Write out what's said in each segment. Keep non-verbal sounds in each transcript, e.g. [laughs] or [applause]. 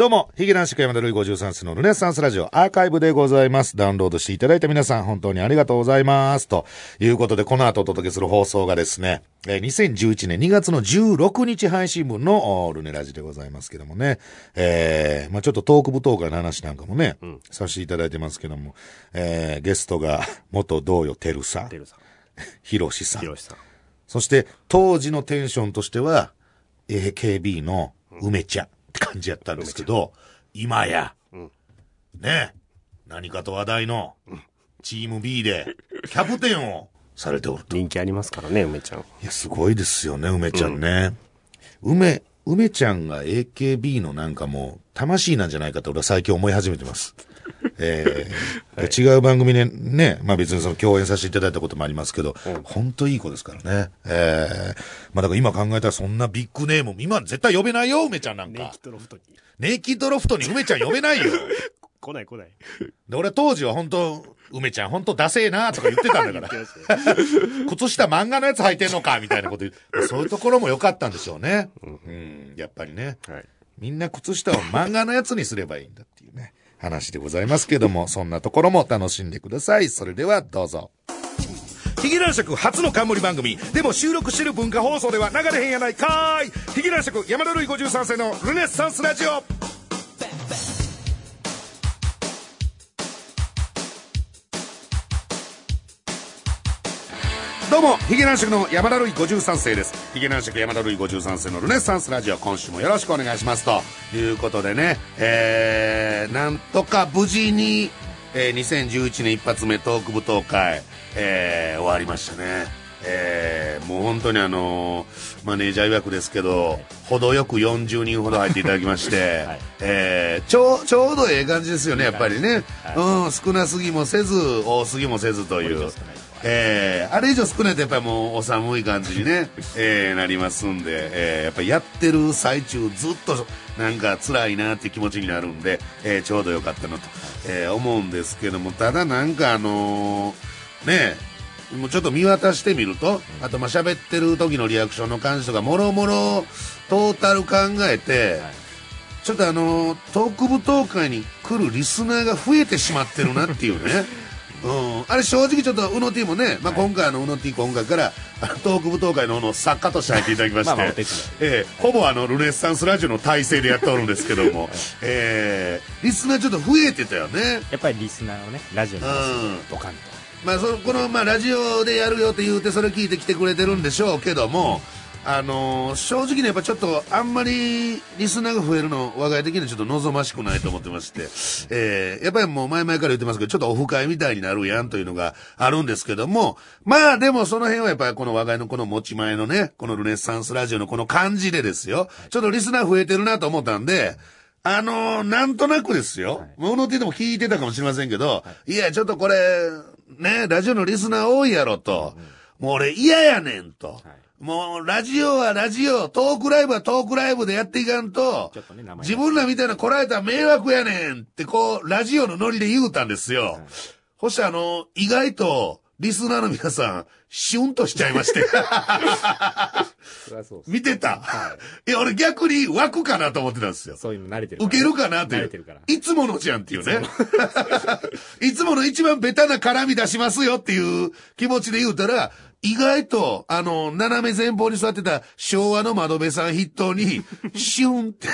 どうも、ヒゲ男子山田るい53世のルネッサンスラジオアーカイブでございます。ダウンロードしていただいた皆さん、本当にありがとうございます。ということで、この後お届けする放送がですね、えー2011年2月の16日配信分のおルネラジでございますけどもね、えー、まあちょっとトーク部トークの話なんかもね、させていただいてますけども、えー、ゲストが [laughs] 元同様テルさんて、るさん、ヒロシさんひ、ろしさん。そして当時のテンションとしては、AKB の梅ちゃんって感じやったんですけど、今や、ね、何かと話題のチーム B でキャプテンをされておると。人気ありますからね、梅ちゃん。いや、すごいですよね、梅ちゃんね。梅、梅ちゃんが AKB のなんかもう、魂なんじゃないかと俺は最近思い始めてます。えー違う番組でね、まあ別にその共演させていただいたこともありますけど、本当いい子ですからね。えーまあだから今考えたらそんなビッグネーム、今絶対呼べないよ、梅ちゃんなんかネイキッ。ドロフトに。ネイキッドロフトに梅ちゃん呼べないよ。[laughs] 来ない来ない。で、俺当時は本当梅ちゃん本当ダセえなとか言ってたんだから。[laughs] 靴下漫画のやつ履いてんのかみたいなこと言う。[laughs] そういうところも良かったんでしょうね。うん、やっぱりね。はい。みんな靴下を漫画のやつにすればいいんだって話でございますけども、そんなところも楽しんでください。それではどうぞ。ヒゲ男爵初の冠番組。でも収録してる文化放送では流れへんやないかーい。ヒゲ男爵山田類53世のルネッサンスラジオ。どうも、ヒゲ男爵の山田るい53世です。ヒゲ男爵山田るい53世のルネッサンスラジオ、今週もよろしくお願いします。ということでね、えー、なんとか無事に、えー、2011年一発目トーク舞踏会、えー、終わりましたね。えー、もう本当にあのーマネージャー曰くですけど、程よく40人ほど入っていただきまして、[laughs] はいえーちょう、ちょうどええ感じですよね、やっぱりね。うん、少なすぎもせず、多すぎもせずという。えー、あれ以上少ないとやっぱりもうお寒い感じにね、[laughs] えー、なりますんで、えー、やっぱりやってる最中ずっとなんか辛いなっていう気持ちになるんで、えー、ちょうどよかったなと、えー、思うんですけども、ただなんかあのーねもうちょっと見渡してみると、あとまあ喋ってる時のリアクションの感じとか、もろもろトータル考えて、ちょっとあのトーク舞踏会に来るリスナーが増えてしまってるなっていうね。[laughs] うん、あれ正直ちょっと宇野 T もね、まあ、今回あの宇野 T 今回から [laughs] トーク舞踏会の方の作家として入っていただきまして、まあええほぼあのルネッサンスラジオの体制でやっておるんですけども、[laughs] ええリスナーちょっと増えてたよね。やっぱりリスナーをね、ラジオに合わせてドカンと。まあ、そのこの、まあ、ラジオでやるよって言うてそれ聞いて来てくれてるんでしょうけども、あのー正直ねやっぱちょっとあんまりリスナーが増えるの我が家的にはちょっと望ましくないと思ってまして、えーやっぱりもう前々から言ってますけどちょっとオフ会みたいになるやんというのがあるんですけどもまあでもその辺はやっぱりこの我が家のこの持ち前のねこのルネッサンスラジオのこの感じでですよ。ちょっとリスナー増えてるなと思ったんであのーなんとなくですよ。ものって言っても聞いてたかもしれませんけど、いや、ちょっとこれ、ね、ラジオのリスナー多いやろと。もう俺嫌やねんと。もう、ラジオはラジオ、トークライブはトークライブでやっていかんと自分らみたいなこらえた迷惑やねんってこう、ラジオのノリで言うたんですよ。そしてあの、意外と、リスナーの皆さん、シュンとしちゃいまして。[laughs] 見てた、い、や、俺逆に枠かなと思ってたんですよ。そういうの慣れてる受けるかなっていう慣れてるから。。いつものじゃんっていうね。[laughs] いつもの一番ベタな絡み出しますよっていう気持ちで言うたら、意外と、あの、斜め前方に座ってた昭和の窓辺さん筆頭に、シュンって、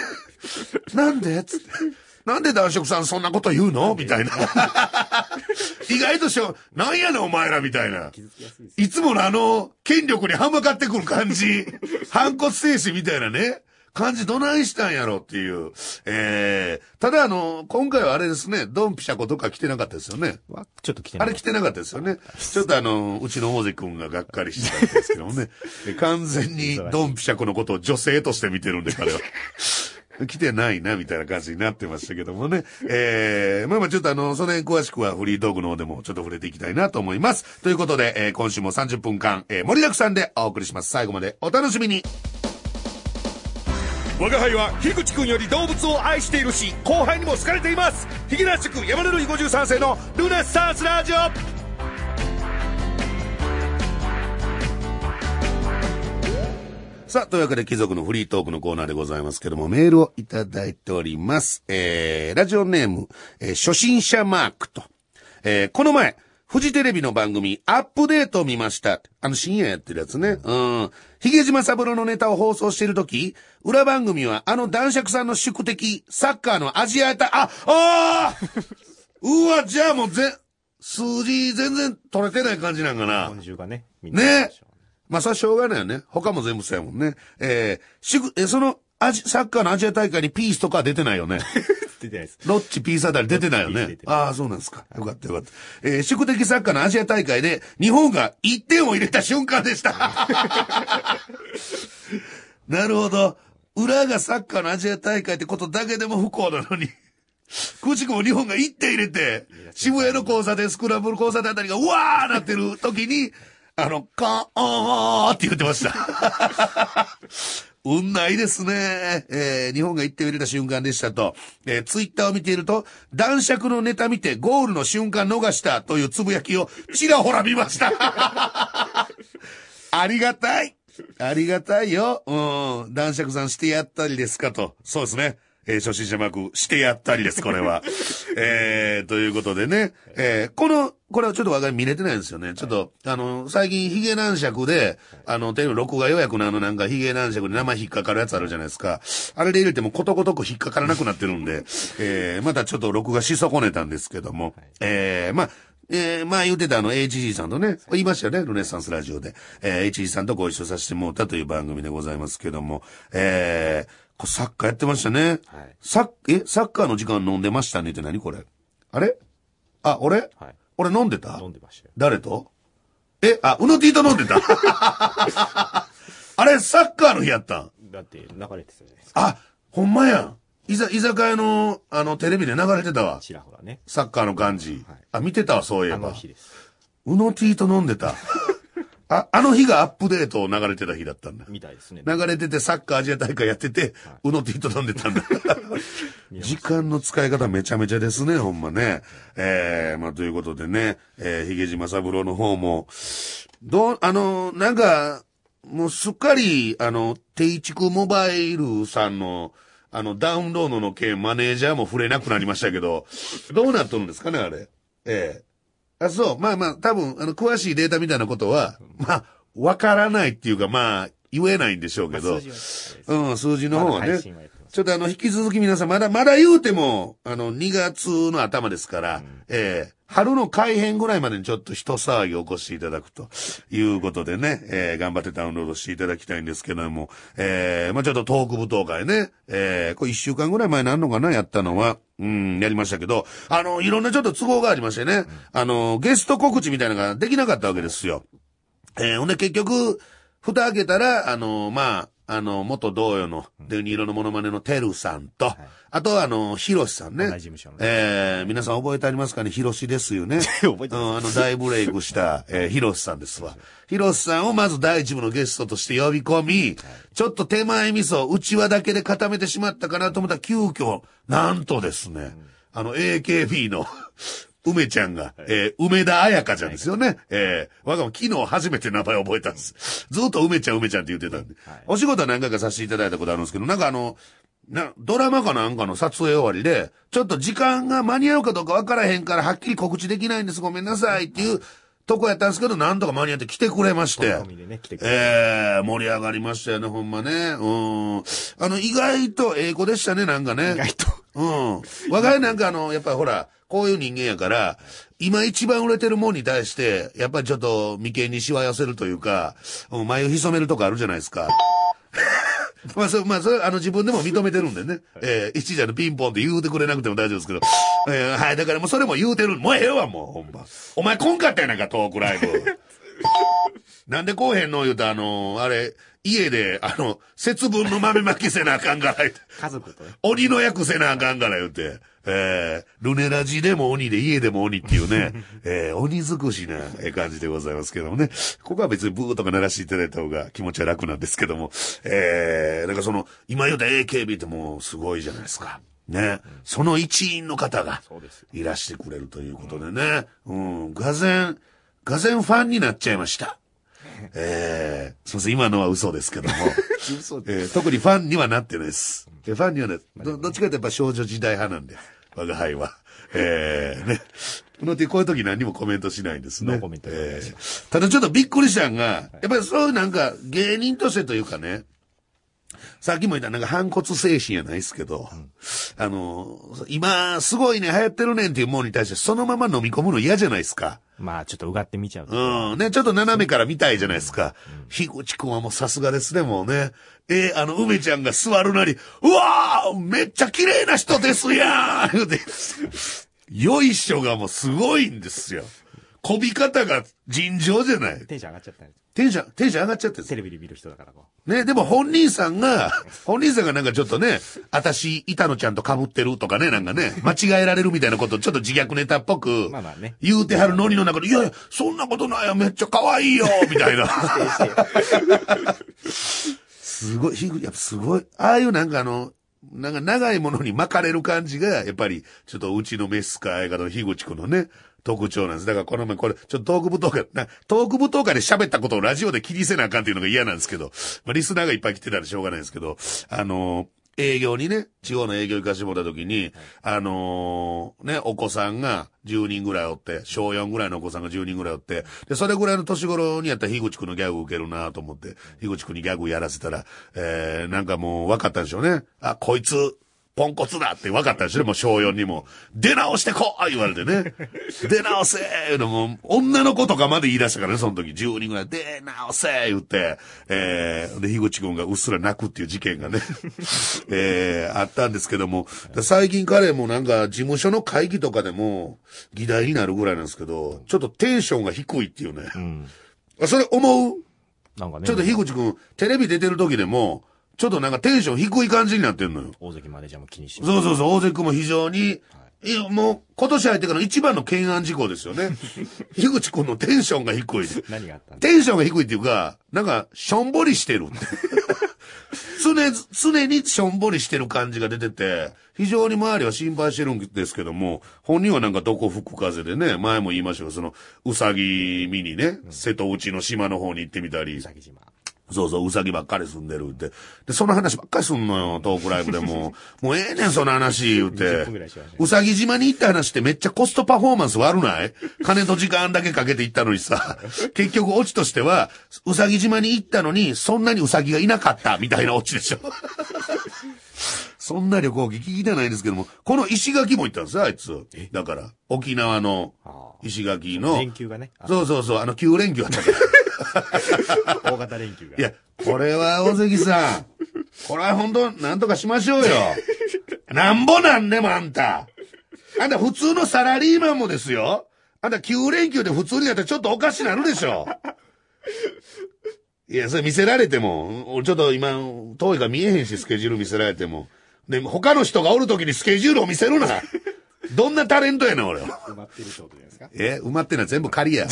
[laughs] なんで？つって。なんで男色さんそんなこと言うの？みたいな。意外としょ、なんやねんお前らみたいな。いつものあの、権力に歯向かってくる感じ、[laughs] 反骨精神みたいなね、感じどないしたんやろっていう。えー、ただあの、今回はあれですね、ドンピシャコとか来てなかったですよね。わちょっと来てない。あれ来てなかったですよね。ちょっとあの、うちの大関君ががっかりしたんですけどもね。で完全にドンピシャコのことを女性として見てるんで、彼は。[laughs] 来てないな、みたいな感じになってましたけどもね。えー、まあまあちょっとあの、その辺詳しくはフリートークの方でもちょっと触れていきたいなと思います。ということで、えー今週も30分間、えー盛りだくさんでお送りします。最後までお楽しみに。我が輩は樋口くんより動物を愛しているし後輩にも好かれていますヒゲラッシュ君山田るい53世のルネッサンスラジオささあ、というわけで貴族のフリートークのコーナーでございますけども、メールをいただいております。えー、ラジオネーム、えー初心者マークと。えー、この前、フジテレビの番組、アップデートを見ました。あの、深夜やってるやつね。うん。ヒゲ島三郎のネタを放送しているとき、裏番組は、あの男爵さんの宿敵、サッカーのアジア大、あ、あー [laughs] うわ、じゃあもうぜ、数字全然取れてない感じなんかな。本中がね、みねまあ、それはしょうがないよね。他も全部そうやもんね。えー、しぐ、え、その、アジ、サッカーのアジア大会にピースとかは出てないよね。[laughs] 出てないです。ロッチピースあたり出てないよねああ、そうなんですか。よかったよかった。えー、宿敵サッカーのアジア大会で、日本が1点を入れた瞬間でした。[laughs] なるほど。裏がサッカーのアジア大会ってことだけでも不幸なのに。くしくも日本が1点入れて、渋谷の交差点、スクランブル交差点あたりが、うわーなってる時に、[laughs] あの、かーって言ってました。[laughs] 運ないですね。えー日本が1点を入れた瞬間でしたと。えーツイッターを見ていると、男爵のネタ見てゴールの瞬間逃したというつぶやきをちらほら見ました。[laughs] ありがたい。ありがたいよ。うん。男爵さんしてやったりですかと。そうですね。えー初心者マーク、してやったりです、これは。[laughs] えー、ということでね。えーこの、これはちょっとわかり見れてないんですよね。ちょっと、あの、最近ヒゲ男爵で、あの、テレビ録画予約のあのなんかヒゲ男爵で名前引っかかるやつあるじゃないですか。あれで入れてもことごとく引っかからなくなってるんで、えー、またちょっと録画し損ねたんですけども、えー、まあ、えー、まあ言ってたあの HG さんとね、言いましたよね、ルネッサンスラジオで。えー、HG さんとご一緒させてもらったという番組でございますけども、えー、サッカーやってましたね。はいサッ、え、サッカーの時間飲んでましたねって何これ？あれ？あ、俺、はい。俺飲んでた？飲んでましたよ。誰と？え、あ、うのティーと飲んでた [laughs] あれ、サッカーの日やったんだって流れてたじゃないですか。あ、ほんまやん。いざ、居酒屋の、あの、テレビで流れてたわ。ちらほらね。サッカーの感じ。はいあ、見てたわ、そういえばあの。日です。うのティーと飲んでた。あ、あの日がアップデートを流れてた日だったんだ。みたいですね。流れててサッカーアジア大会やってて、うのティーと飲んでたんだ。[laughs] 時間の使い方めちゃめちゃですね、ほんまね。えー、まあということでね、えー、ヒゲ島三郎の方も、どう、あの、なんか、もうすっかり、あの、定畜モバイルさんの、あの、ダウンロードの件、マネージャーも触れなくなりましたけど、どうなっとるんですかね、あれ。ええあ、そう。まあまあ、多分、あの、詳しいデータみたいなことは、まあ、わからないっていうか、まあ、言えないんでしょうけど、数字はやってないです。うん、数字の方はねちょっとあの、引き続き皆さん、まだ、まだ言うても、あの、2月の頭ですから、えー春の改編ぐらいまでにちょっと一騒ぎを起こしていただくということでね、えー頑張ってダウンロードしていただきたいんですけども、えーまあちょっとトーク舞踏会ね、えーこれ一週間ぐらい前になんのかな、やったのは、うん、やりましたけど、あの、いろんなちょっと都合がありましてね、あの、ゲスト告知みたいなのができなかったわけですよ。えーほんで結局、蓋開けたら、あの、まあ、あの、元同様の、デニーロのモノマネのテルさんと、あとはあの、ヒロシさんね。同じ事務所のえー皆さん覚えてありますかね？ヒロシですよね。[laughs] 覚えてます。うん、あの、大ブレイクした、[laughs] えーヒロシさんですわ。ヒロシさんをまず第一部のゲストとして呼び込み、ちょっと手前味噌、内輪だけで固めてしまったかなと思ったら、急遽、なんとですね、あの、AKB の、梅ちゃんが、えー梅田彩香ちゃんですよね。えー我がも昨日初めて名前覚えたんです。ずっと梅ちゃん梅ちゃんって言ってたんで。はいお仕事は何回かさせていただいたことあるんですけど、なんかあの、な、ドラマかなんかの撮影終わりで、ちょっと時間が間に合うかどうかわからへんから、はっきり告知できないんです。ごめんなさいっていうとこやったんですけど、なんとか間に合って来てくれまして。ね、来て。ええ盛り上がりましたよね、ほんまね。うん。あの、意外と英語でしたね、なんかね。意外と。うん。我が家なんかあの、やっぱりほら、こういう人間やから、今一番売れてるもんに対して、やっぱりちょっと眉間にしわ寄せるというか、うん眉潜めるとこあるじゃないですか。[laughs] まあ、それ、まあ、それ、あの、自分でも認めてるんでね。えー、一時あの、ピンポンって言うてくれなくても大丈夫ですけど。えー、はい、だからもうそれも言うてる。もうええわ、もう、ほんま。お前来んかったやないか、トークライブ。[laughs] なんでこうへんの言うたあの、あれ、家で、あの、節分の豆まきせなあかんから言うて、家族とね。鬼の役せなあかんから言うて、えー、ルネラジでも鬼で家でも鬼っていうね、[laughs] えー、鬼尽くしなえー感じでございますけどもね。ここは別にブーとか鳴らしていただいた方が気持ちは楽なんですけども、えー、なんかその、今言うた AKB ってもうすごいじゃないですか。ね。その一員の方が。いらしてくれるということでね。うん、がぜん、がぜんファンになっちゃいました。えー、すみません、今のは嘘ですけども。[laughs] 嘘えー特にファンにはなってないです。えファンにはね、どどっちかというとやっぱ少女時代派なんで、我が輩は。えー、ね。こ [laughs] の時こういう時何もコメントしないんですね。ノーコメントでお願いしまーただちょっとびっくりしたんが、やっぱりそういうなんか芸人としてというかね、さっきも言ったなんか反骨精神やないですけど、あの、今すごいね流行ってるねんっていうものに対してそのまま飲み込むの嫌じゃないですか。まあ、ちょっとうがって見ちゃう。うん。ね、ちょっと斜めから見たいじゃないですか。樋口くんはもうさすがですね、もうね。えーあの、梅ちゃんが座るなり、うわーめっちゃ綺麗な人ですやん、よいしょがもうすごいんですよ。こび方が尋常じゃない。テンション上がっちゃった。テンション、テンション上がっちゃってテレビで見る人だからこね、でも本人さんが、本人さんがなんかちょっとね、私、板野ちゃんと被ってるとかね、なんかね、間違えられるみたいなこと、ちょっと自虐ネタっぽく、まあまあね言うてはるノリの中で、いやいや、そんなことないよ、めっちゃ可愛いよ、[laughs] みたいな。すごい、ひぐやっぱすごい、ああいうなんかあの、なんか長いものに巻かれる感じが、やっぱり、ちょっとうちのメスか映画の樋口くんのね、特徴なんです。だからこの前これ、ちょっとトーク部トーク、なトーク部トークで喋ったことをラジオで気にせなあかんっていうのが嫌なんですけど、まあリスナーがいっぱい来てたらしょうがないんですけど、あのー営業にね、地方の営業行かしてもらった時に、あのーね、お子さんが10人ぐらいおって、小4ぐらいのお子さんが10人ぐらいおって、で、それぐらいの年頃にやったら樋口くんのギャグ受けるなと思って、樋口くんにギャグやらせたら、えー、なんかもう分かったんでしょうね。あ、こいつ、ポンコツだって分かったんでしょ？もう小4にも。出直してこい言われてね。[laughs] 出直せーのも、女の子とかまで言い出したからね、その時。10人ぐらい、出直せー言って、えー、で、樋口くんがうっすら泣くっていう事件がね、[laughs] えー、あったんですけども、で最近彼もなんか事務所の会議とかでも議題になるぐらいなんですけど、ちょっとテンションが低いっていうね。う。うん。あそれ思う？なんかね。ちょっと樋口くん、テレビ出てる時でも、ちょっとなんかテンション低い感じになってんのよ。大関マネージャーも気にしてそうそうそう、大関君も非常に、いや、もう、今年入ってからの一番の懸案事項ですよね。[laughs] 樋口くんのテンションが低い。何があったんだ？テンションが低いっていうか、なんか、しょんぼりしてるって。常、常にしょんぼりしてる感じが出てて、非常に周りは心配してるんですけども、本人はなんかどこ吹く風でね、前も言いましたけど、その、うさぎ見にね、瀬戸内の島の方に行ってみたりう、さぎ島。そうそう、うさぎばっかり住んでるって。で、その話ばっかりすんのよ、トークライブでも。[laughs] もうええねん、その話、言うて20分ぐらいしました。うさぎ島に行った話ってめっちゃコストパフォーマンス悪ない？金と時間だけかけて行ったのにさ、[laughs] 結局オチとしては、うさぎ島に行ったのに、そんなにうさぎがいなかった、みたいなオチでしょ。[laughs] そんな旅行記聞いてないんですけども、この石垣も行ったんですよ、あいつ。だから、沖縄のあ石垣の。連休がね。あそうそうそう、あの9連休あったから。[laughs] 大型連休が。いや、これは大関さん。これは本当なんとかしましょうよ。なんぼなんでもあんた。あんた普通のサラリーマンもですよ。あんた9連休で普通にやったらちょっとおかしなるでしょ。いや、それ見せられても、俺ちょっと今、遠いから見えへんし、スケジュール見せられても。で、他の人がおるときにスケジュールを見せるな。どんなタレントやねん、俺は。埋まってるってことじゃないですか。え埋まってんのは全部仮や。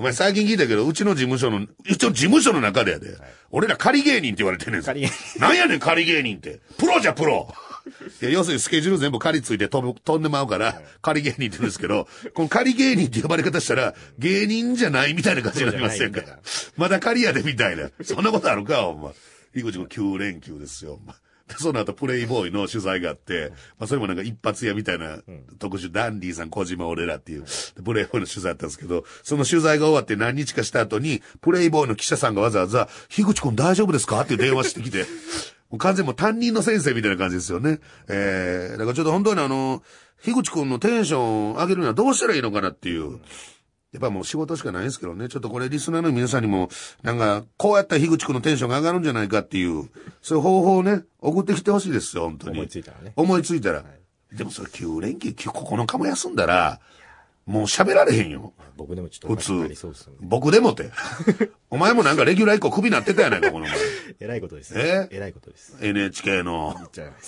お前最近聞いたけど、うちの事務所の、うちの事務所の中でやで。俺ら仮芸人って言われてんねんぞ。仮芸なんやねん仮芸人って。プロじゃプロ。[laughs] いや、要するにスケジュール全部仮ついて飛ぶ、飛んでまうから、仮芸人って言うんですけど、この仮芸人って呼ばれ方したら、芸人じゃないみたいな感じになりませんか？[laughs] まだ仮やでみたいな。そんなことあるか、お前。井口君9連休ですよ、お前。で [laughs] その後、プレイボーイの取材があって、まあ、それもなんか一発屋みたいな特集、ダンディさん、小島俺らっていう、でプレイボーイの取材あったんですけど、その取材が終わって何日かした後に、プレイボーイの記者さんがわざわざ、樋口君大丈夫ですか？っていう電話してきて、[laughs] もう完全にもう担任の先生みたいな感じですよね。えー、だからちょっと本当にあの、樋口君のテンション上げるにはどうしたらいいのかなっていう。やっぱもう仕事しかないんですけどね。ちょっとこれリスナーの皆さんにも、なんか、こうやったら樋口くんのテンションが上がるんじゃないかっていう、そういう方法をね、送ってきてほしいですよ、本当に。思いついたらね思いついたら。でもそれ9連休、9日も休んだら、もう喋られへんよ。僕でもちょっと普通。僕でもって。[laughs] お前もなんかレギュラー以降クビなってたやないか、この前。えらいことですえ？えらいことです。NHK の。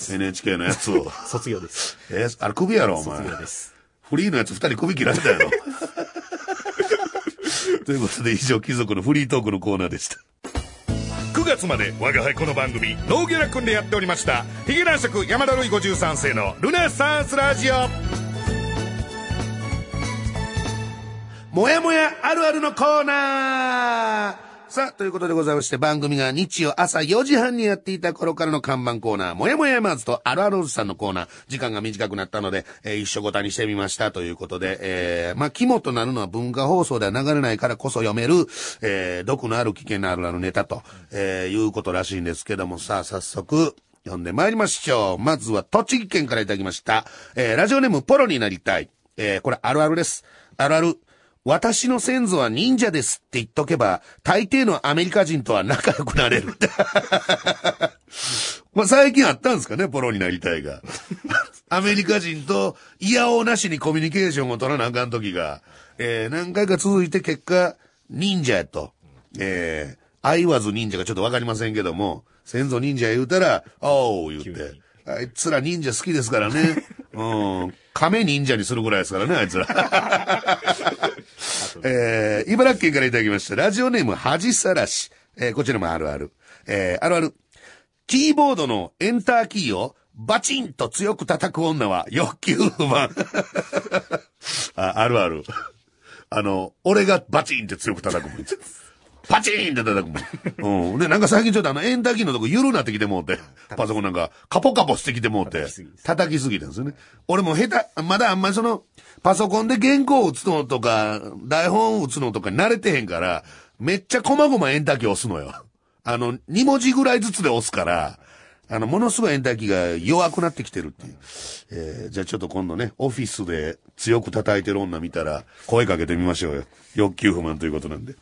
NHK のやつを。卒業です。え？あれクビやろ、お前卒。業です。フリーのやつ二人首切られたやろ。ということで以上、貴族のフリートークのコーナーでした。9月まで我が輩この番組ノーギャラ君でやっておりました。ヒゲ男爵山田るい53世のルネサンスラジオ。もやもやあるあるのコーナーさあ、ということでございまして、番組が日曜朝4時半にやっていた頃からの看板コーナー、もやもやマーズとあるあるおじさんのコーナー、時間が短くなったので、えー一緒ごたにしてみましたということで、えー、まあ、肝となるのは文化放送では流れないからこそ読める、えー、毒のある危険なあるあるネタと、えー、いうことらしいんですけども、さあ、早速、読んで参りましょう。まずは栃木県からいただきました。えー、ラジオネームポロになりたい。えー、これあるあるです。あるある。私の先祖は忍者ですって言っとけば、大抵のアメリカ人とは仲良くなれる。[laughs] まあ最近あったんですかね、ポロになりたいが。[laughs] アメリカ人と嫌おうなしにコミュニケーションを取らなあかん時が、えー、何回か続いて結果、忍者やと。えー、愛わず忍者がちょっとわかりませんけども、先祖忍者言うたら、おー言って。あいつら忍者好きですからね。うん。亀忍者にするぐらいですからね、あいつら。[laughs] えー、茨城県からいただきました。ラジオネーム、恥さらし。えー、こちらもあるある。えー、あるある。キーボードのエンターキーをバチンと強く叩く女は欲求不満。[laughs] あ、あるある。あの、俺がバチンって強く叩くもん。パチーンって叩くもん。うん。で、なんか最近ちょっとあの、エンターキーのとこ緩なってきてもうて、パソコンなんか、カポカポしてきてもうて叩きすぎたんですよね。俺も下手、まだあんまりその、パソコンで原稿を打つのとか、台本を打つのとか慣れてへんから、めっちゃ細々エンターキー押すのよ。あの、2文字ぐらいずつで押すから、あの、ものすごいエンターキーが弱くなってきてるっていう。えー、じゃあちょっと今度ね、オフィスで強く叩いてる女見たら、声かけてみましょうよ。欲求不満ということなんで。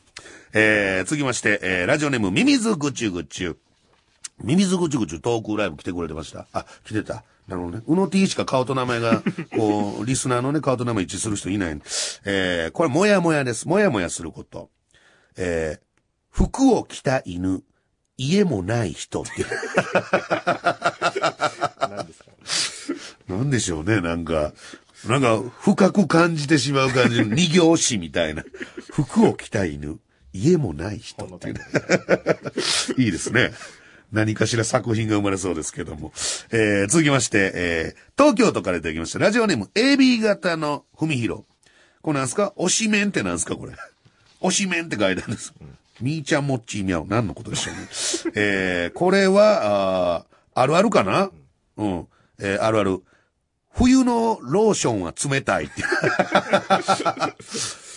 えー、続きまして、えー、ラジオネーム、ミミズぐちゅぐちゅ。ミミズぐちゅぐちゅトークライブ来てくれてました。あ、来てた。なるほどね。うの T しか顔と名前が、[laughs] こう、リスナーのね、顔と名前一致する人いないえー、これ、もやもやです。もやもやすること。えー、服を着た犬、家もない人って。何ですか？なんでしょうね、なんか。なんか、深く感じてしまう感じの二行詞みたいな。[laughs] 服を着た犬、家もない人っていうね。いいですね。何かしら作品が生まれそうですけども。えー、続きまして、えー、東京都からいただきました。ラジオネーム、AB 型の文弘。これなんすか？推しメンってなんすか？これ。推しメンって書いてあるんです。みーちゃんもっちーみゃう。何のことでしょうね。えー、これは、あーあるあるかな？うん。えー、あるある。冬のローションは冷たいって。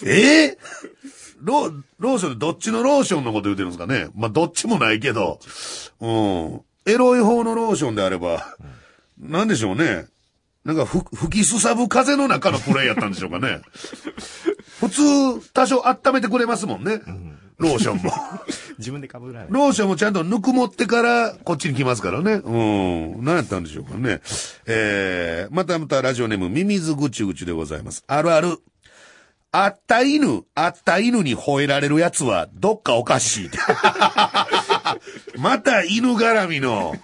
[laughs] えー、ロー、ローションでどっちのローションのこと言ってるんですかねまあ、どっちもないけど。うん。エロい方のローションであれば、なんでしょうね。なんかふ、吹きすさぶ風の中のプレイやったんでしょうかね。[laughs] 普通、多少温めてくれますもんね。ローションも。[laughs] 自分で被らない。ローションもちゃんとぬくもってからこっちに来ますからね。うん。何やったんでしょうかね。えー、またまたラジオネームミミズぐちゅぐちゅでございます。あるある。あった犬、あった犬に吠えられるやつはどっかおかしい。[laughs] また犬絡みの、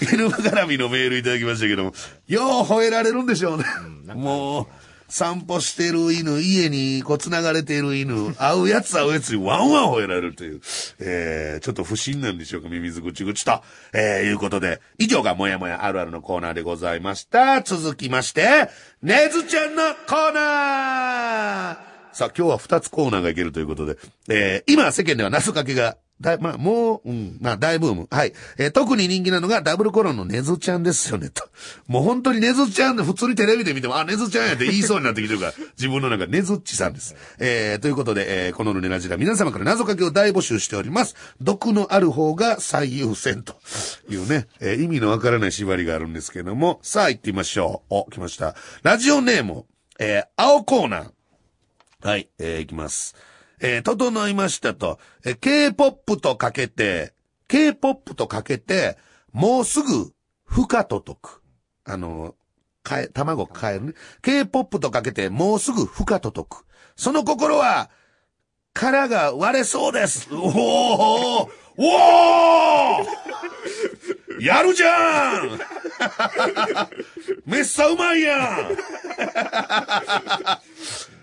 犬絡みのメールいただきましたけども、よう吠えられるんでしょうね。もう、散歩してる犬、家にこう繋がれている犬、会うやつ会うやつにワンワン吠えられるという、えー、ちょっと不審なんでしょうか、ミミズぐちぐちと、えー、いうことで、以上がもやもやあるあるのコーナーでございました。続きまして、ねずちゃんのコーナーさあ、今日は二つコーナーがいけるということで、えー、今世間では謎かけが、だ、まあ、もう、うん、まあ、大ブーム。はい。えー特に人気なのがダブルコロンのネズちゃんですよね、と。もう本当にネズちゃんで普通にテレビで見ても、あ、ネズちゃんやって言いそうになってきてるから、[laughs] 自分の中ネズッチさんです。えー、ということで、えー、このルネラジラ、皆様から謎かけを大募集しております。毒のある方が最優先というね、えー意味のわからない縛りがあるんですけども、さあ行ってみましょう。お、来ました。ラジオネーム、えー、青コーナー。はい、えー、いきます。えー、整いましたと、えー、K-POP とかけて、K-POP とかけて、もうすぐ、ふかと解く。あの、かえ、卵変えるね。K-POP とかけて、もうすぐふかと解く。その心は、殻が割れそうです。おおおおやるじゃん [laughs] めっさうまいやん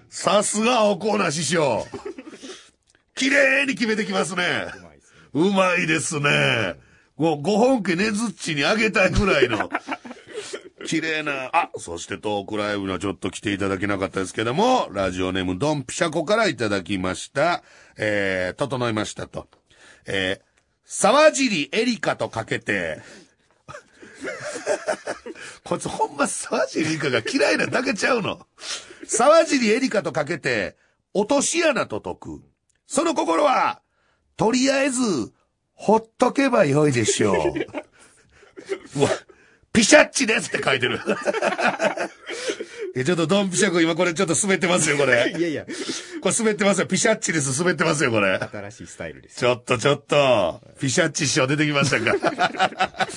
さすが青コーナー師匠。綺麗に決めてきますね。うまいですねうまいですね。もう5本家ねずっちにあげたいぐらいの。綺麗な、あ、そしてトークライブにはちょっと来ていただけなかったですけども、ラジオネームドンピシャコからいただきました。えー、整いましたと。えー、沢尻エリカとかけて、[laughs] こいつほんま沢尻エリカが嫌いなだけちゃうの。沢尻エリカとかけて、落とし穴と解く。その心は、とりあえず、ほっとけばよいでしょう。[laughs] うわ、ピシャッチですって書いてる。[laughs] え、ちょっとドンピシャ君今これちょっと滑ってますよ、これ。いやいや、これ滑ってますよ。ピシャッチです、滑ってますよ、これ。新しいスタイルですちょっとちょっと、ピシャッチ師匠出てきましたか。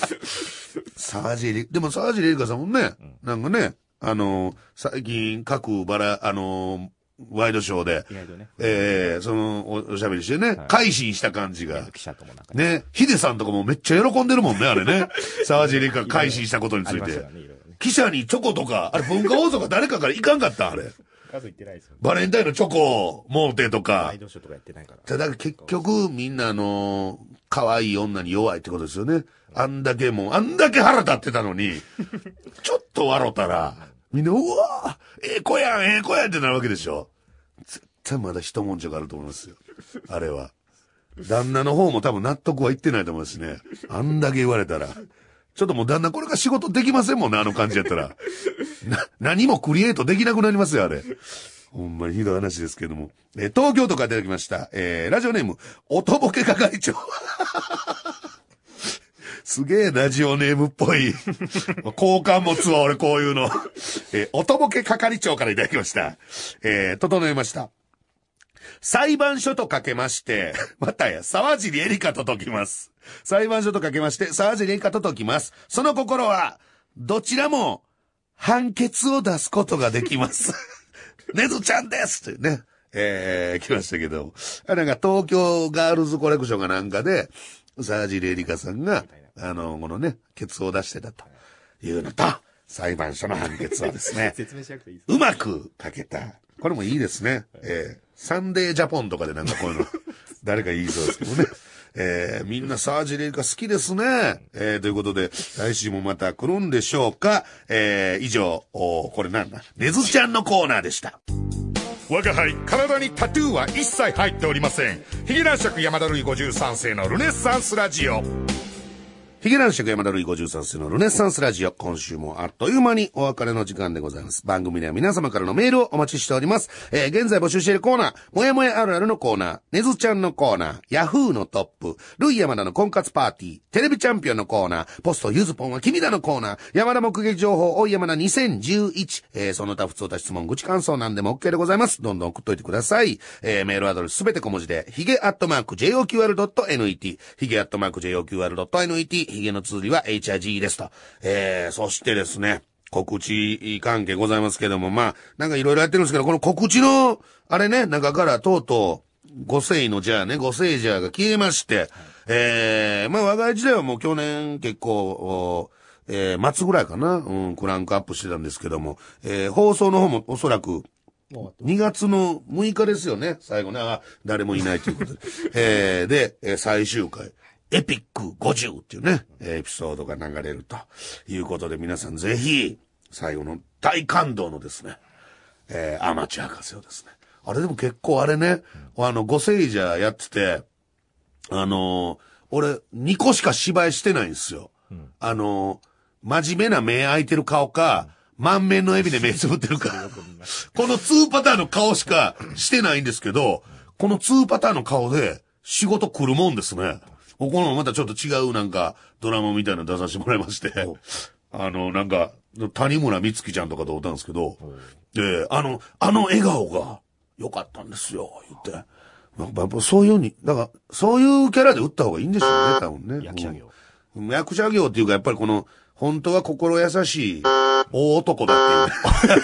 沢尻エリ、でも沢尻エリカさんもね、なんかね、あの、最近各バラ、あの、ワイドショーで、意外とねえー、そのお、おしゃべりしてね、改心した感じが。記者ともなんかね。ね、ヒデさんとかもめっちゃ喜んでるもんね、あれね。[laughs] 沢尻エリカが改心したことについてありました。よね、いろいろね。記者にチョコとか、あれ文化放送か誰かからいかんかった、あれ。数言ってないですよね。バレンタインのチョコ、モーテとかワイ。ドショーとかやってないから。ただ結局みんなあの、可愛い女に弱いってことですよね。あんだけもう、あんだけ腹立ってたのに、[laughs] ちょっと笑ったら、みんな、うわええ子やん、ええ子やんってなるわけでしょ。絶対まだ一文字があると思いますよ。あれは。旦那の方も多分納得はいってないと思いますね。あんだけ言われたら。ちょっともう旦那これから仕事できませんもんね、あの感じやったら。[laughs] な、何もクリエイトできなくなりますよ、あれ。ほんまにひどい話ですけども。えー東京都からいただきました。えーラジオネーム、おとぼけ係長。[laughs] すげえラジオネームっぽい。[laughs] 好感持つわ、俺こういうの。えーおとぼけ係長からいただきました。えー整えました。裁判所とかけまして、[laughs] またや、沢尻エリカと解きます。裁判所とかけまして、沢尻エリカと解きます。その心は、どちらも、判決を出すことができます。[laughs] ねずちゃんですというね。えー、来ましたけど。あれなんか東京ガールズコレクションかなんかで、沢尻エリカさんが、あの、このね、ケツを出してたというのと、裁判所の判決はですね、[laughs] 説明しなくていいですうまく書けた。これもいいですね。えーサンデージャポンとかでなんかこういうの、[laughs] 誰か言いそうですけどね。えーみんなサージレイカ好きですね。えーということで、来週もまた来るんでしょうか。えー以上、おこれなんだ。ねずちゃんのコーナーでした。我が輩体にタトゥーは一切入っておりませんヒゲ男爵山田るい53世のルネッサンスラジオヒゲ男爵山田るい53世のルネッサンスラジオ。今週もあっという間にお別れの時間でございます。番組では皆様からのメールをお待ちしております。えー現在募集しているコーナー、もやもやあるあるのコーナー、ねずちゃんのコーナー、ヤフーのトップ、ルイ山田の婚活パーティー、テレビチャンピオンのコーナー、ポストゆずぽんは君だのコーナー、山田目撃情報、おい山田2011、えーその他普通た質問、愚痴感想なんでも OK でございます。どんどん送っといてください。えーメールアドレスすべて小文字で、ヒゲアットマーク JOQR.net、ヒゲアットマーク JOQR.net、ヒゲの通りは HIG ですと。えー、そしてですね、告知関係ございますけども、まあ、なんかいろいろやってるんですけど、この告知の、あれね、中からとうとう、五世のじゃあね、五世じゃが消えまして、えー、まあ我が家時代はもう去年結構、おえー、末ぐらいかな、うん、クランクアップしてたんですけども、えー、放送の方もおそらく、2月の6日ですよね、最後ね。あ、誰もいないということで。えー、で、えー最終回。エピック50っていうね、えーエピソードが流れるということで、皆さんぜひ、最後の大感動のですね、えーアマチュア博士をですね。あれでも結構あれね、あの、五聖者やってて、あのー俺、2個しか芝居してないんですよ。あのー真面目な目開いてる顔か、満面の笑みで目つぶってるか。この2パターンの顔しかしてないんですけど、この2パターンの顔で仕事来るもんですね。ここのまたちょっと違うなんかドラマみたいなの出させてもらいまして、あの、なんか、谷村美月ちゃんとかと会ったんですけど、で、あの、あの笑顔が良かったんですよ、言って。やっぱそういうに、だから、そういうキャラで打った方がいいんでしょうね、多分ね。役者業うん。役者業っていうか、やっぱりこの、本当は心優しい大男だっていうね。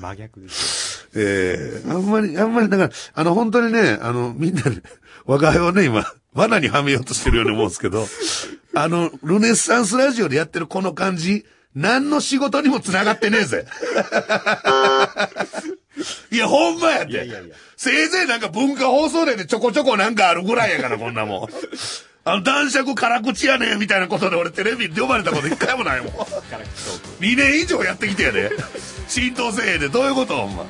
真逆です [laughs] ええあんまり、あんまり、だから、あの、本当にね、あの、みんなで、我が家をね、今、罠にはめようとしてるように思うんですけど、[laughs] あの、ルネッサンスラジオでやってるこの感じ、何の仕事にも繋がってねえぜ。[laughs] いや、ほんまやって。いやいやいやせいぜいなんか文化放送ででちょこちょこなんかあるぐらいやから、こんなもん。[laughs] あの、男爵辛口やねんみたいなことで俺テレビで呼ばれたこと一回もないもん。2年以上やってきてやで。浸透せえで、どういうことほんま。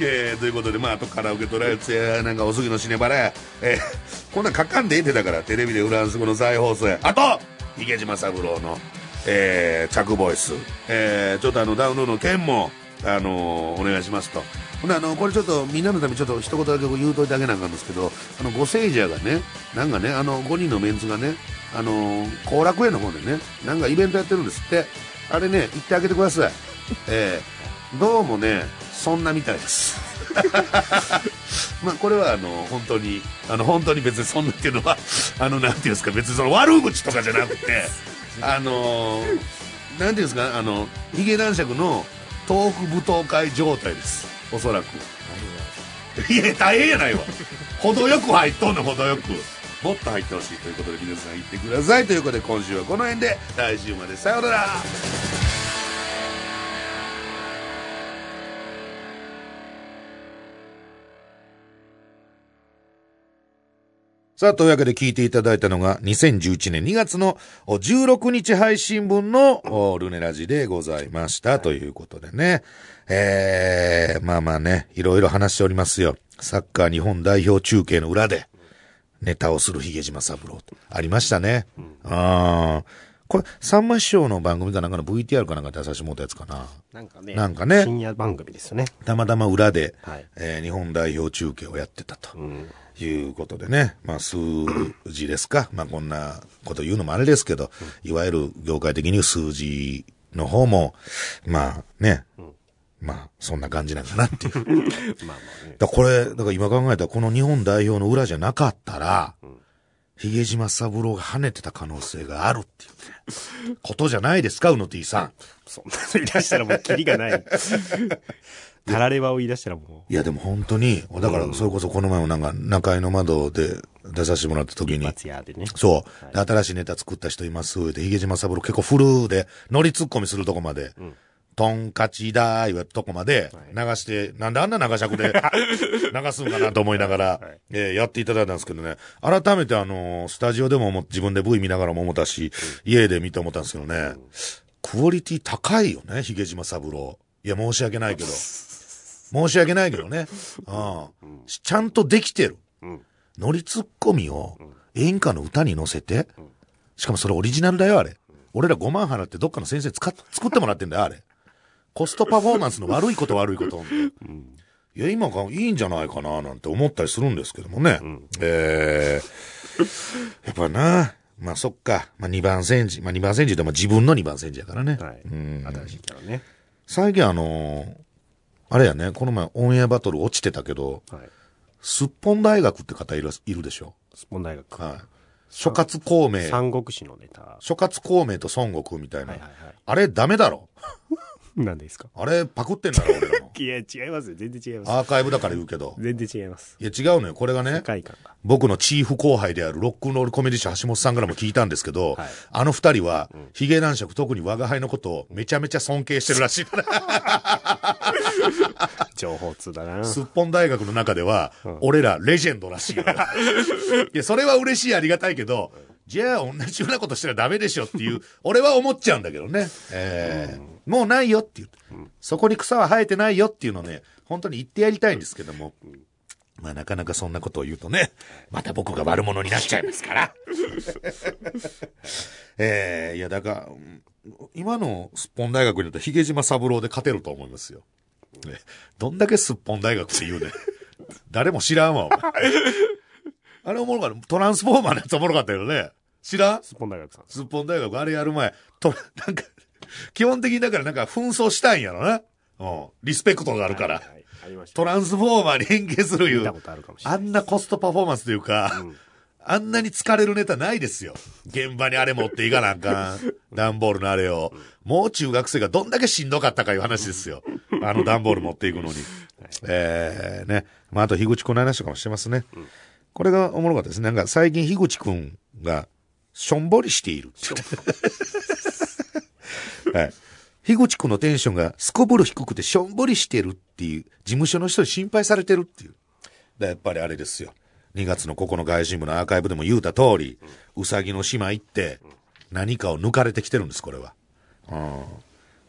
えー、ということで、まあ、あとカラオケトライアツや、なんかおすぎのシネバラや、えー、こんなん書かんでええってだから、テレビでフランス語の再放送や。あと、池島三郎の、えー、着ボイス。えー、ちょっとあの、ダウンロードの件も、あのー、お願いしますと。ほんで、あの、これちょっとみんなのためちょっと一言だけ言うといてあげなあかんですけど、あの、ご聖者がね、なんかね、あの、5人のメンツがね、あのー、後楽園の方でね、なんかイベントやってるんですって。あれね、行ってあげてください。えー、どうもね、そんなみたいです。[laughs] まあこれはあの本当にあの本当に別にそんなっていうのはあのなんていうんですか別にその悪口とかじゃなくて [laughs] あのなんていうんですかあのヒゲ男爵の東北舞踏会状態です。おそらく。いや大変やないわ。程よく入っとんの程よく。もっと入ってほしいということで皆さん言ってください。ということで今週はこの辺で来週までさようならさあ、というわけで聞いていただいたのが、2011年2月のお16日配信分のおルネラジでございました。ということでね。えー、まあまあね、いろいろ話しておりますよ。サッカー日本代表中継の裏で、ネタをするヒゲ島三郎と。ありましたね。ああ。これ、さんま師匠の番組かなんかの VTR かなんか出させてもらったやつかな。なんかね。なんかね深夜番組ですよね。たまたま裏で、はいえー日本代表中継をやってたと。うん。いうことでね、まあ数字ですか。まあこんなこと言うのもあれですけど、いわゆる業界的に数字の方も、まあね、まあそんな感じなんかなっていう。[laughs] まあまあね。らこれ、だから今考えたらこの日本代表の裏じゃなかったら、ヒゲ島三郎が跳ねてた可能性があるっていうね、ことじゃないですか、うの T さん。そんなの言い出したらもうキリがない。[laughs] たらればを言い出したらもいやでも本当に、だからそれこそこの前もなんか中井の窓で出させてもらった時う、に、松屋でね。そう。で新しいネタ作った人います。で、ヒゲ島三郎結構フルで、乗りツッコミするとこまで、トンカチだーいうとこまで流して、なんであんな長尺で [laughs] 流すんかなと思いながら、えーやっていただいたんですけどね、改めてあのースタジオでも思っ自分で V 見ながらも思ったし、家で見て思ったんですけどね、クオリティ高いよね、ヒゲ島三郎。いや、申し訳ないけど。[laughs] 申し訳ないけどね。うん。ちゃんとできてる。ん乗りツッコミを演歌の歌に乗せて、しかもそれオリジナルだよ、あれ。俺ら5万払ってどっかの先生使っ作ってもらってんだよ、あれ。コストパフォーマンスの悪いこと悪いこと。いや、今がいいんじゃないかな、なんて思ったりするんですけどもね。えー、やっぱな、まあそっか、まあ2番戦時、まあ2番戦時でも自分の2番戦時やからね。はい。うん新しいキャラね。最近あのーあれやね、この前オンエアバトル落ちてたけど、はい。すっぽん大学って方いるいるでしょ？スポン大学。はい。諸葛孔明、三国志のネタ。諸葛孔明と孫悟空みたいな。はいはいはいあれダメだろ？[laughs] 何ですか？あれパクってんだろ、俺らの。[laughs] いや、違いますよ。全然違います。アーカイブだから言うけど。全然違います。いや違うのよ。これがね。僕のチーフ後輩であるロックンロールコメディシャン橋本さんからも聞いたんですけど、はいあの二人は、ヒゲ男爵特に我が輩のことをめちゃめちゃ尊敬してるらしいから。[laughs] [laughs] 情報通だな。すっぽん大学の中では、俺らレジェンドらしいよ。[laughs] いや、それは嬉しいありがたいけど、じゃあ同じようなことしたらダメでしょっていう、俺は思っちゃうんだけどね。えーもうないよって言って、そこに草は生えてないよっていうのをね、本当に言ってやりたいんですけども。まあなかなかそんなことを言うとね、また僕が悪者になっちゃいますから。[laughs] えーいやだから、うん今のすっぽん大学にだったらヒゲ島三郎で勝てると思いますよ。ね [laughs] どんだけすっぽん大学って言うね。誰も知らんわ、お前 [laughs] あれおもろかった。トランスフォーマーのやつおもろかったけどね。知らん？スポン大学さん。すっぽん大学、あれやる前、と、なんか、基本的にだからなんか紛争したんやろな。うん。リスペクトがあるから。はいはいありました。トランスフォーマーに変形するいう見たこ。とあるかもしれない。あんなコストパフォーマンスというか、あんなに疲れるネタないですよ。現場にあれ持っていかなあかん。段ボールのあれを。もう中学生がどんだけしんどかったかいう話ですよ。あの段ボール持っていくのに。えー、ね。まあ、あと、樋口くんの話とかもしてますね。これがおもろかったですね。なんか最近樋口くんが、しょんぼりしている。[laughs] はい。樋口くんのテンションがすこぶる低くてしょんぼりしてるっていう、事務所の人に心配されてるっていう。だやっぱりあれですよ。2月のここの外信部のアーカイブでも言うた通り、うさぎの島行って、何かを抜かれてきてるんです、これは。うん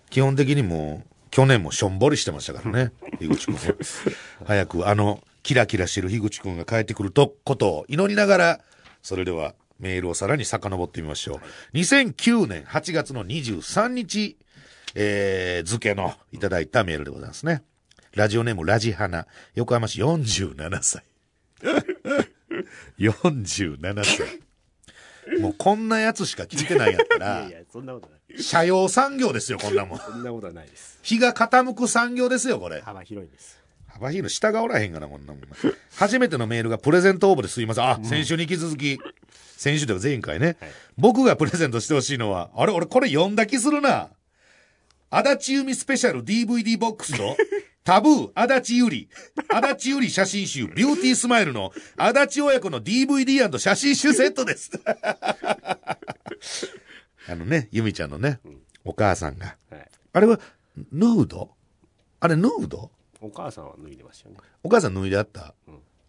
基本的にもう、去年もしょんぼりしてましたからね、[laughs] 樋口くんは。早くあの、キラキラしてる樋口くんが帰ってくると、ことを祈りながら、それではメールをさらに遡ってみましょう。2009年8月の23日、えー、付のいただいたメールでございますね。ラジオネームラジハナ、横浜市47歳。[laughs] 47歳。もうこんなやつしか聞いてないやったいらやい、や、そんなことない。社用産業ですよ、こんなもん。そんなことはないです。日が傾く産業ですよ、これ。幅広いです。幅広い下がおらへんがな、こんなもん。初めてのメールがプレゼント応募ですいません。あ、先週に引き続き、先週では前回ね、はい僕がプレゼントしてほしいのは、あれ、俺これ読んだ気するな。足立由美スペシャル DVD ボックスと、タブー、足立ゆり、足立ゆり写真集、ビューティースマイルの、足立親子の DVD& 写真集セットです。[laughs] あのね、由美ちゃんのね、お母さんが。はい。あれは、ヌードあれヌードお母さんは脱いでましたよね。お母さん脱いであった、ん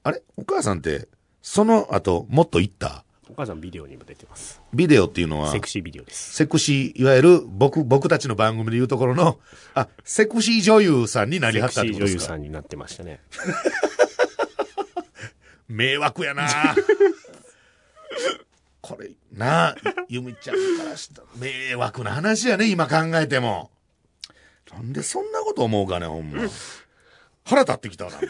あれ？お母さんって、その後、もっと行った？お母さんビデオにも出てます。ビデオっていうのは、セクシービデオです。セクシー、いわゆる僕、僕たちの番組で言うところの、あ、セクシー女優さんになりセクシはったってことですか？ー女優さんになってましたね。[laughs] 迷惑やなこれ、なあ、ゆみちゃんからしたら迷惑な話やね、今考えても。なんでそんなこと思うかね、ほんま。腹立ってきたわなんか。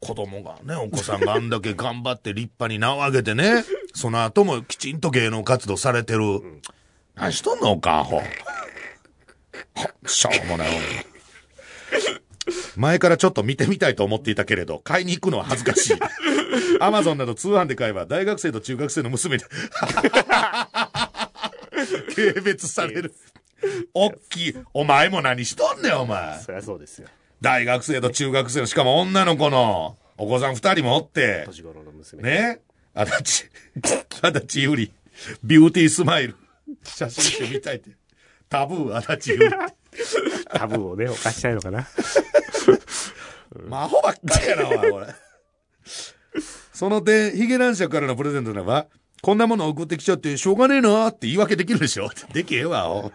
子供がね、お子さんがあんだけ頑張って立派に名を上げてね、[laughs] その後もきちんと芸能活動されてる。何しとんのおか。ほしょうもない、前からちょっと見てみたいと思っていたけれど、買いに行くのは恥ずかしい。アマゾンなど通販で買えば、大学生と中学生の娘に、軽蔑される。おっきい。お前も何しとんねん、お前。そりゃそうですよ。大学生と中学生の、しかも女の子の、お子さん二人もおって、年頃の娘。。ね？足立、足立ゆり、ビューティースマイル、写真集見たいって。タブー、足立ゆり。タブーをね、犯したいのかな。まあ、アホばっかりやな、お前、これ。その点、ヒゲ男爵からのプレゼントならば、こんなもの送ってきちゃって、しょうがねえなって言い訳できるでしょできへんわ、お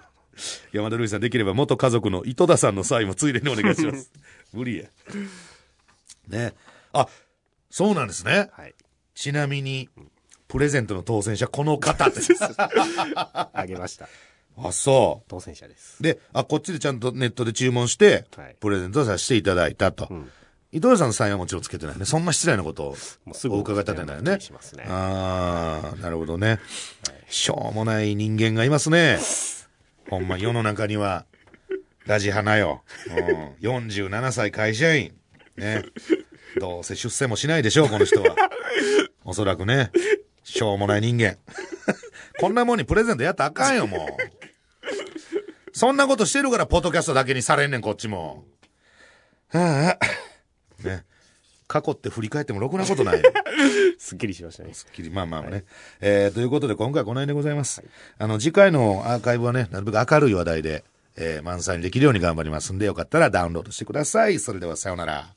山田るいさん、できれば元家族の井戸田さんの際もついでにお願いします。[laughs] 無理や。ね。あ、そうなんですね。はい。ちなみに、プレゼントの当選者、この方です。[laughs] あげました。あ、そう。当選者です。で、あ、こっちでちゃんとネットで注文して、はいプレゼントさせていただいたと。ん伊藤さんのサインはもちろんつけてないね。そんな失礼なことをお伺い立てないよねね。ああ、なるほどね。しょうもない人間がいますね。ほんま世の中には、ラジハナよ。うん、47歳会社員。ね。どうせ出世もしないでしょう、この人は。おそらくね。しょうもない人間。こんなもんにプレゼントやったらあかんよ、もう。そんなことしてるから、ポッドキャストだけにされんねん、こっちも。はあ、ね。過去って振り返ってもろくなことない。[laughs] すっきりしましたね。すっきり、まあまあね。えーということで今回はこの辺でございます。あの、次回のアーカイブはね、なるべく明るい話題で、えー満載にできるように頑張りますんで、よかったらダウンロードしてください。それではさようなら。